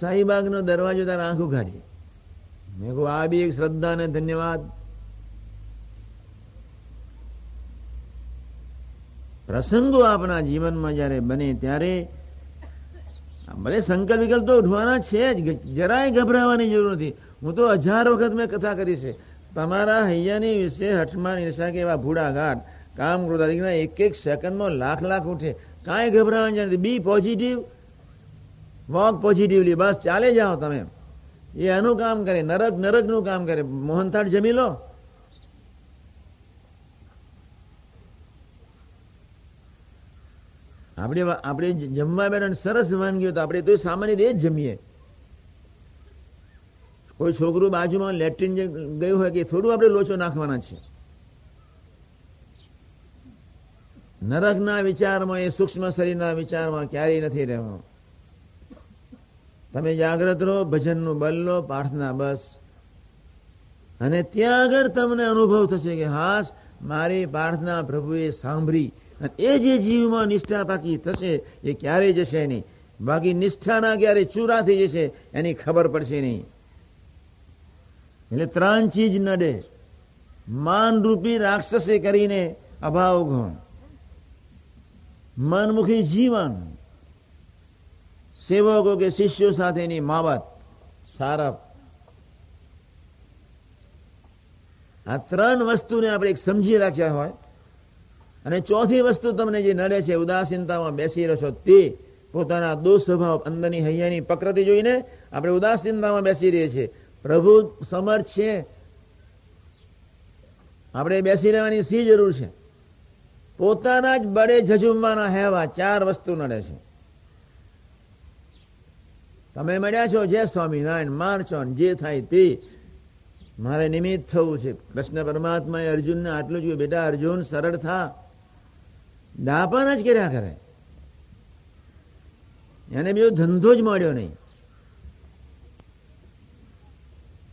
શાહીબાગનો દરવાજો તારે આંખ ઉઘાડી. મેં કહું આ બી એક શ્રદ્ધા અને ધન્યવાદ. પ્રસંગો આપણા જીવનમાં જ્યારે બને ત્યારે ભલે સંકલ્પ વિકલ્પ તો ઉઠવાના છે જ જરાય ગભરાવાની જરૂર નથી. હું તો હજાર વખત મેં કથા કરી છે. તમારા હૈયાની વિશે હઠમાં નિશાકે એવા ભૂડાઘાટ. કામ ક્રોધાદિકના એક એક સેકન્ડમાં લાખ લાખ ઉઠે. કાંઈ ગભરાવાની નથી. બી પોઝિટિવ વોક પોઝિટિવલી બસ ચાલે જાઓ તમે. એ એનું કામ કરે. નરક નરકનું કામ કરે. મોહનથાળ જમી લો. આપણે આપણે જમવા બેઠા સરસ વાનગીઓ તો આપણે તો સામાન્ય એ જ જમીએ. કોઈ છોકરું બાજુમાં લેટ્રિન જે ગયું હોય કે થોડું આપણે લોચો નાખવાના છે. નરકના વિચારમાં એ સૂક્ષ્મ શરીરના વિચારમાં ક્યારેય નથી રહેવાનું. તમે જાગ્રત રહો, ભજનનું બલ લો, પ્રાર્થના બસ. અને ત્યાં આગળ તમને અનુભવ થશે કે હાસ મારી પ્રાર્થના પ્રભુએ સાંભળી. અને એ જે જીવમાં નિષ્ઠા પાકી થશે, એ ક્યારેય જશે નહીં. બાકી નિષ્ઠાના ક્યારે ચૂરા થઈ જશે, એની ખબર પડશે નહીં. એટલે ત્રણ ચીજ નડે. માનરૂપી રાક્ષસે કરીને અભાવ ગણ મનમુખી જીવન. સેવકો કે શિષ્યો સાથેની માવત સારપ આ ત્રણ વસ્તુને આપણે એક સમજી રાખ્યા હોય. અને ચોથી વસ્તુ તમને જે નડે છે, ઉદાસીનતામાં બેસી રહેશો તે પોતાના દુઃસ્વભાવ અંદરની હૈયાની પ્રકૃતિ જોઈને આપણે ઉદાસીનતામાં બેસી રહીએ છીએ. પ્રભુ સમર્થ છે. આપણે બેસી રહેવાની શી જરૂર છે? પોતાના જ બળે જજુમવાના હેવા ચાર વસ્તુ નડે છે. તમે મળ્યા છો? જય સ્વામિનારાયણ મારચો જે થાય તે. મારે નિમિત્ત થવું છે. કૃષ્ણ પરમાત્માએ અર્જુનને આટલું જ બેટા, અર્જુન સરળ થા. દાપણ જ કર્યા કરે. એને બીજો ધંધો જ મળ્યો નહીં.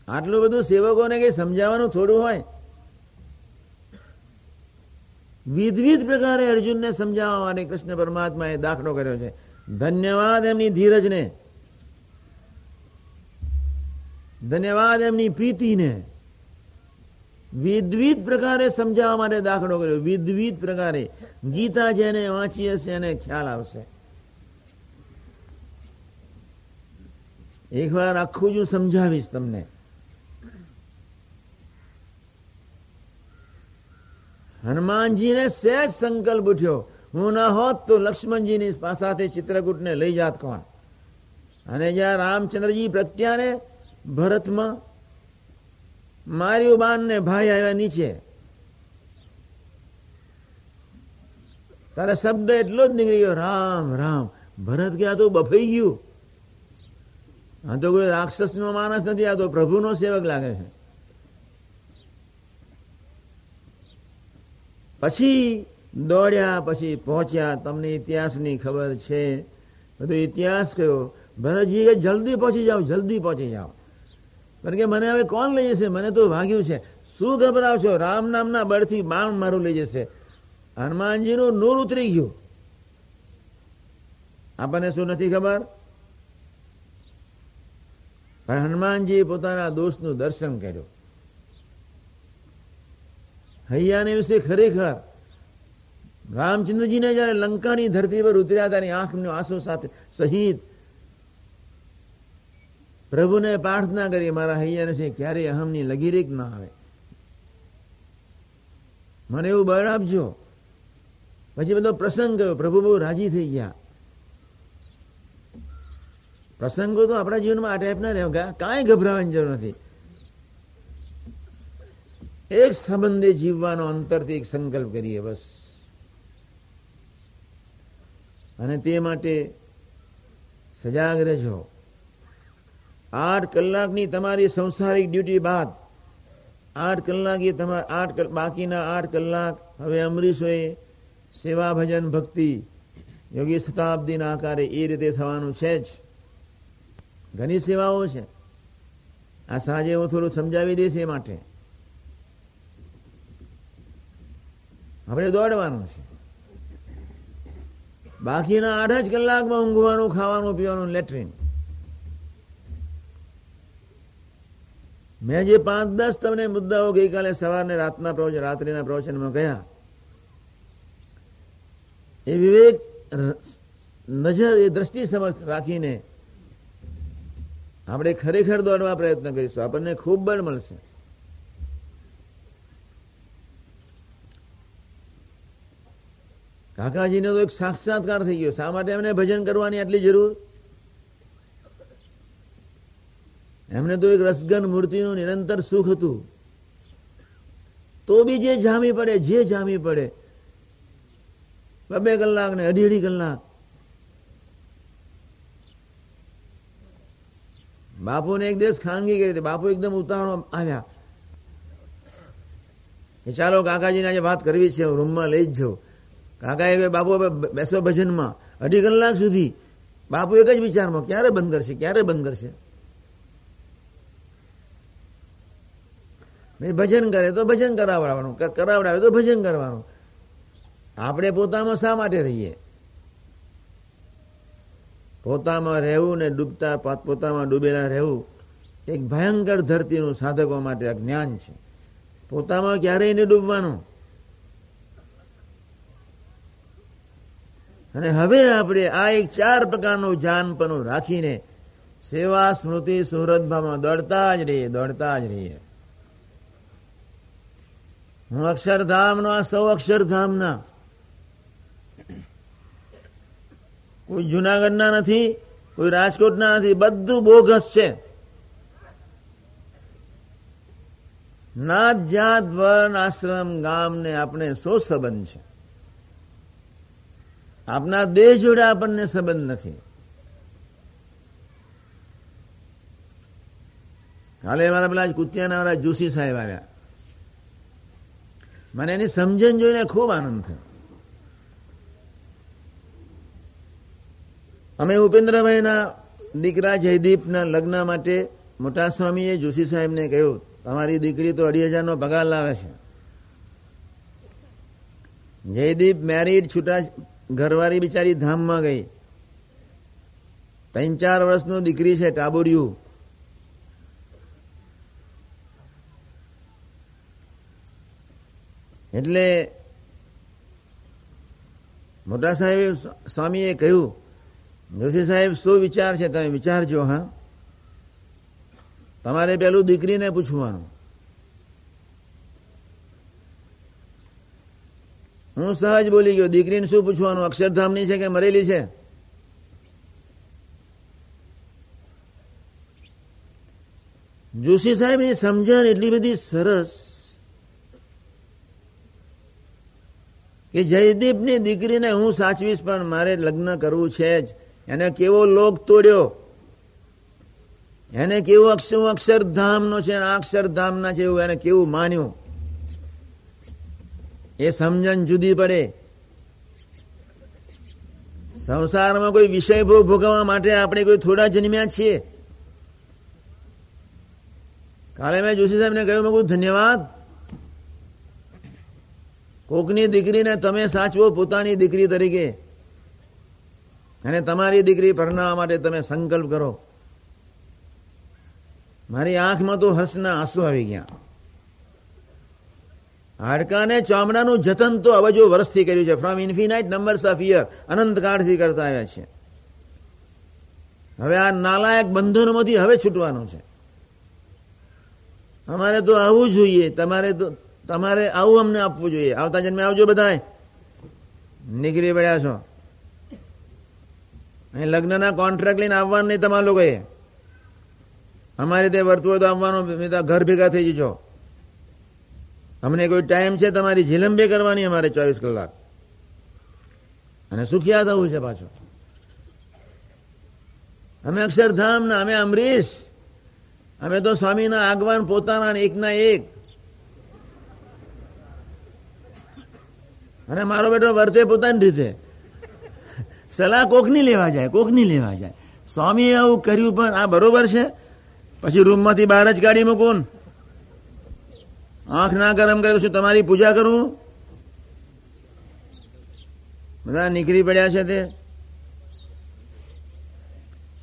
આટલું બધું સેવકોને કઈ સમજાવવાનું થોડું હોય? વિધવિધ પ્રકારે અર્જુનને સમજાવવા માટે કૃષ્ણ પરમાત્માએ દાખલો કર્યો છે. ધન્યવાદ એમની ધીરજને. ધન્યવાદ એમની પ્રીતિને. વિધવિધ પ્રકારે સમજાવવા માટે દાખલો કર્યો. વિધવિધ પ્રકારે. ગીતા જેને વાંચી હશે એને ખ્યાલ આવશે. એકવાર આખું જ સમજાવીશ તમને. હનુમાનજીને સહેજ સંકલ્પ ઉઠ્યો. હું ના હોત તો લક્ષ્મણજીની પાસાથી ચિત્રકૂટને લઈ જાત કોણ? અને જ્યાં રામચંદ્રજી પ્રત્યાને ભરતમાં માર્યું બાન ને ભાઈ આવ્યા નીચે. તારે શબ્દ એટલો જ નીકળી ગયો, રામ રામ, ભરત ગયા તો બફાઈ ગયું? આ તો કોઈ રાક્ષસ નો માણસ નથી, આ તો પ્રભુનો સેવક લાગે છે. પછી દોડ્યા, પછી પહોંચ્યા. તમને ઇતિહાસની ખબર છે. બધો ઇતિહાસ કયો? ભરતજી કે જલ્દી પહોંચી જાઓ, જલ્દી પહોંચી જાઓ. કારણ કે મને હવે કોણ લઈ જશે? મને તો ભાગ્યું છે. શું ગભરાવ છો રામ નામના બળથી બાણ મારું લઈ જશે. હનુમાનજીનું નૂર ઉતરી ગયું. આપણને શું નથી ખબર? પણ હનુમાનજી પોતાના દોસ્તનું દર્શન કર્યું. હૈયાને વિશે ખરેખર. રામચંદ્રજીને જયારે લંકાની ધરતી પર ઉતર્યા હતા આંખનો આંસુ સાથે સહિત પ્રભુને પ્રાર્થના કરી, મારા હૈયાને છે, ક્યારેય અહમની લગીરેક ના આવે. મને એવું બળ આપજો. પછી બધો પ્રસંગ ગયો. પ્રભુ બહુ રાજી થઈ ગયા. પ્રસંગો તો આપણા જીવનમાં આ ટાઈપના રહે કાંઈ ગભરાવાની જરૂર નથી. એક સંબંધે જીવવાનો અંતરથી એક સંકલ્પ કરીએ બસ. અને તે માટે સજાગ રહેજો. આઠ કલાકની તમારી સંસારિક ડ્યુટી બાદ આઠ કલાક એ તમારા આઠ બાકીના આઠ કલાક હવે અમરીશોએ સેવા ભજન ભક્તિ યોગી શતાબ્દીના આકારે એ રીતે થવાનું છે જ. ઘણી સેવાઓ છે. આ સાંજે હું થોડું સમજાવી દઈશ એ માટે. આપણે દોડવાનું છે. બાકીના આઠ જ કલાકમાં ઊંઘવાનું, ખાવાનું, પીવાનું, લેટ્રિન. મેં જે પાંચ દસ તમને મુદ્દાઓ ગઈકાલે સવારને રાતના પ્રવચન રાત્રિના પ્રવચનમાં કહ્યા. એ વિવેક નજર, એ દ્રષ્ટિ સમક્ષ રાખીને આપણે ખરેખર દોડવા પ્રયત્ન કરીશું. આપણને ખૂબ બળ મળશે. કાકાજીને તો એક સાક્ષાત્કાર થઈ ગયો. શા માટે એમને ભજન કરવાની આટલી જરૂર? એમને તો એક રસગન મૂર્તિનું નિરંતર સુખ હતું. તો બી જે જામી પડે, જે જામી પડે. બબે કલાક ને અઢી અઢી કલાક. બાપુને એક દિવસ ખાનગી કરી હતી. બાપુ એકદમ ઉતાવળ આવ્યા. ચાલો કાકાજીને આજે વાત કરવી છે રૂમમાં લઈ જ જાઉં. કાકાએ કહ્યું બાપુ હવે બેસો ભજનમાં. અઢી કલાક સુધી. બાપુ એક જ વિચારમાં, ક્યારે બંધ કરશે, ક્યારે બંધ કરશે? ભજન કરે તો ભજન કરાવડાવવાનું. કરાવડાવે તો ભજન કરવાનું. આપણે પોતામાં શા માટે રહીએ? પોતામાં રહેવું ને ડૂબતા પોતામાં ડૂબેલા રહેવું એક ભયંકર ધરતીનું સાધકો માટે જ્ઞાન છે. પોતામાં ક્યારેય નહીં ડૂબવાનું. અને હવે આપણે આ એક ચાર પ્રકારનું જાનપણું રાખીને સેવા સ્મૃતિ સુહૃદભાવમાં દોડતા જ રહીએ, દોડતા જ રહીએ. હું અક્ષરધામનો, આ સૌ અક્ષરધામના. કોઈ જુનાગઢના નથી, કોઈ રાજકોટના નથી, બધું બોગસ છે. નાત જાત વન આશ્રમ ગામ ને આપણે સો સંબંધ છે. આપના દેહ જોડે આપણને સંબંધ નથી. કાલે મારા પેલા કુતિયાના વાળા જોશી સાહેબ આવ્યા. મને એની સમજણ જોઈને ખૂબ આનંદ થયો. અમે ઉપેન્દ્રભાઈના દીકરા જયદીપના લગ્ન માટે મોટા સ્વામીએ જોશી સાહેબને કહ્યું, તમારી દીકરી તો અઢી હજારનો પગાર લાવે છે. જયદીપ મેરીડ છૂટા ઘરવાળી બિચારી ધામમાં ગઈ. ત્રણ ચાર વર્ષનું દીકરી છે ટાબુરિયું એટલે મોટા સાહેબ સ્વામીએ કહ્યું જોશી સાહેબ, શું વિચાર છે? તમે વિચારજો, હા. તમારે પેલું દીકરીને પૂછવાનું. હું સહજ બોલી ગયો, દીકરીને શું પૂછવાનું? અક્ષરધામની છે કે મરેલી છે? જોશી સાહેબ, એ સમજણ એટલી બધી સરસ કે જયદીપની દીકરીને હું સાચવીશ, પણ મારે લગ્ન કરવું છે જ. એને કેવો લોક તોડ્યો? એને કેવું અક્ષર અક્ષરધામનો છે અક્ષરધામના છે એવું એને કેવું માન્યું? એ સમજણ જુદી પડે. સંસારમાં કોઈ વિષય ભોગ ભોગવવા માટે આપણે કોઈ થોડા જન્મ્યા છીએ. કાલે મેં જોશી સાહેબને કહ્યું, મેં ધન્યવાદ. કોકની દીકરીને તમે સાચવો પોતાની દીકરી તરીકે. અને તમારી દીકરી પરણાવવા માટે તમે સંકલ્પ કરો. મારી આંખમાં તો હર્ષના આંસુ આવી ગયા. હાડકાને ચામડાનું જતન તો અબજો વર્ષથી કર્યું છે. From infinite numbers of year અનંતકાળથી કરતા આવ્યા છે. હવે આ નાલાયક બંધનોમાંથી હવે છૂટવાનું છે. અમારે તો આવવું જોઈએ. તમારે તો, તમારે આવું અમને આપવું જોઈએ. આવતા જન્મે આવજો બધાએ નીકળી પડ્યા છો. અહીં લગ્નના કોન્ટ્રાક્ટ લઈને આવવાનું નહીં તમારા લોકોએ. અમારે તે વર્તુળ તો આવવાનું ઘર ભેગા થઈ જજો. અમને કોઈ ટાઈમ છે તમારી ઝીલંબે કરવાની અમારે ચોવીસ કલાક. અને સુખિયા થવું છે પાછું. અમે અક્ષરધામના, અમે અમરીશ. અમે તો સ્વામીના આગવાન પોતાના એકના એક. અને મારો બેટો વર્તે પોતાની રીતે. સલાહ કોકની લેવા જાય, કોકની લેવા જાય. સ્વામીએ આવું કર્યું પણ આ બરોબર છે? પછી રૂમમાંથી બહાર જ કાઢી મૂકું આંખ ના ગરમ કર્યું છું, તમારી પૂજા કરું? બધા નીકળી પડ્યા છે તે.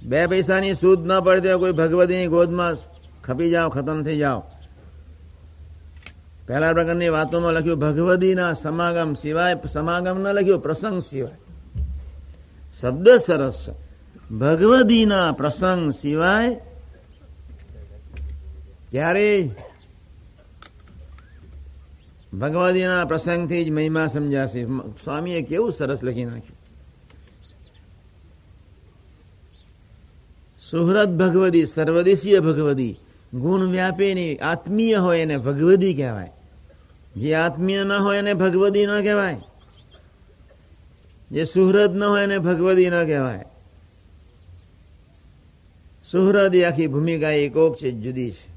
બે પૈસાની સૂદ ન પડતી કોઈ ભગવતીની ગોદમાં ખપી જાઓ, ખતમ થઈ જાઓ. પહેલા પ્રકારની વાતોમાં લખ્યું ભગવદીના સમાગમ સિવાય, સમાગમ ન લખ્યું, પ્રસંગ સિવાય. શબ્દ સરસ છે. ભગવદીના પ્રસંગ સિવાય ક્યારેય ભગવદીના પ્રસંગથી જ મહિમા સમજાશે સ્વામીએ કેવું સરસ લખી નાખ્યું સુહૃદ ભગવદી સર્વદેશીય ભગવદી ગુણ વ્યાપેની આત્મીય હોય એને ભગવદી કહેવાય જે આત્મીય ન હોય એને ભગવદી ન કહેવાય જે સુહૃદ ન હોય એને ભગવદી ન કહેવાય સુહૃદ આખી ભૂમિકા એકોક છે જુદી છે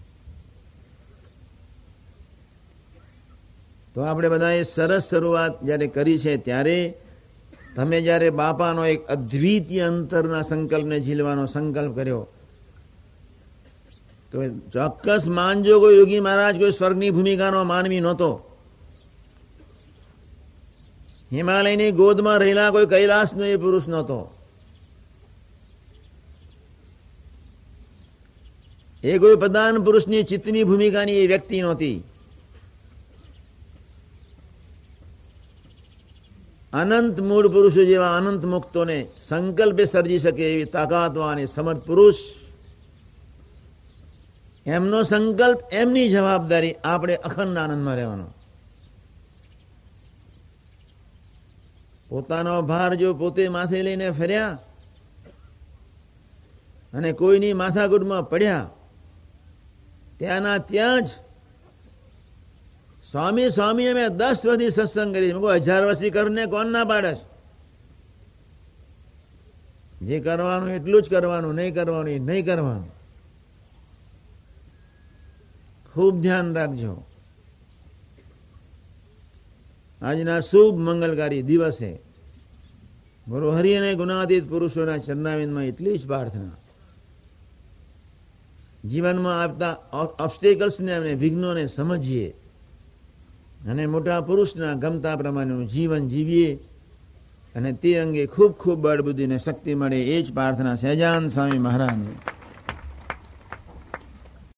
તો આપણે બધાએ સરસ શરૂઆત જ્યારે કરી છે ત્યારે તમે જ્યારે બાપાનો એક અદ્વિતીય અંતરના સંકલ્પને ઝીલવાનો સંકલ્પ કર્યો, તો ચોક્કસ માનજો કોઈ યોગી મહારાજ, કોઈ સ્વર્ગની ભૂમિકાનો માનવી નહોતો. હિમાલયની ગોદમાં રહેલા કોઈ કૈલાસનો એ પુરુષ નહોતો. એ કોઈ પ્રધાન પુરુષની ચિત્તની ભૂમિકાની એ વ્યક્તિ નહોતી. અનંત મૂળ પુરુષો જેવા અનંત મુક્તોને સંકલ્પે સર્જી શકે એવી તાકાતવાન સમર્થ પુરુષ. એમનો સંકલ્પ, એમની જવાબદારી આપણે અખંડ આનંદમાં રહેવાનો. પોતાનો ભાર જો પોતે માથે લઈને ફર્યા અને કોઈની માથાકૂટમાં પડ્યા, ત્યાંના ત્યાં જ સ્વામી સ્વામી અમે દસ વર્ષથી સત્સંગ કરી. હજાર વર્ષથી કરીને કોણ ના પાડે જે કરવાનું એટલું જ કરવાનું, નહીં કરવાનું નહીં કરવાનું. ખૂબ ધ્યાન રાખજો. આજના શુભ મંગલકારી દિવસે ગુરુ હરિ અને ગુણાતીત પુરુષોના ચરણાવિંદમાં એટલી જ પ્રાર્થના. જીવનમાં આવતા ઓબ્સ્ટેકલ્સને અને વિઘ્નોને સમજીએ. અને મોટા પુરુષના ગમતા પ્રમાણેનું જીવન જીવીએ. અને તે અંગે ખૂબ ખૂબ બળબુદ્ધિને શક્તિ મળે એ જ પ્રાર્થના સહેજાન સ્વામી મહારાજની.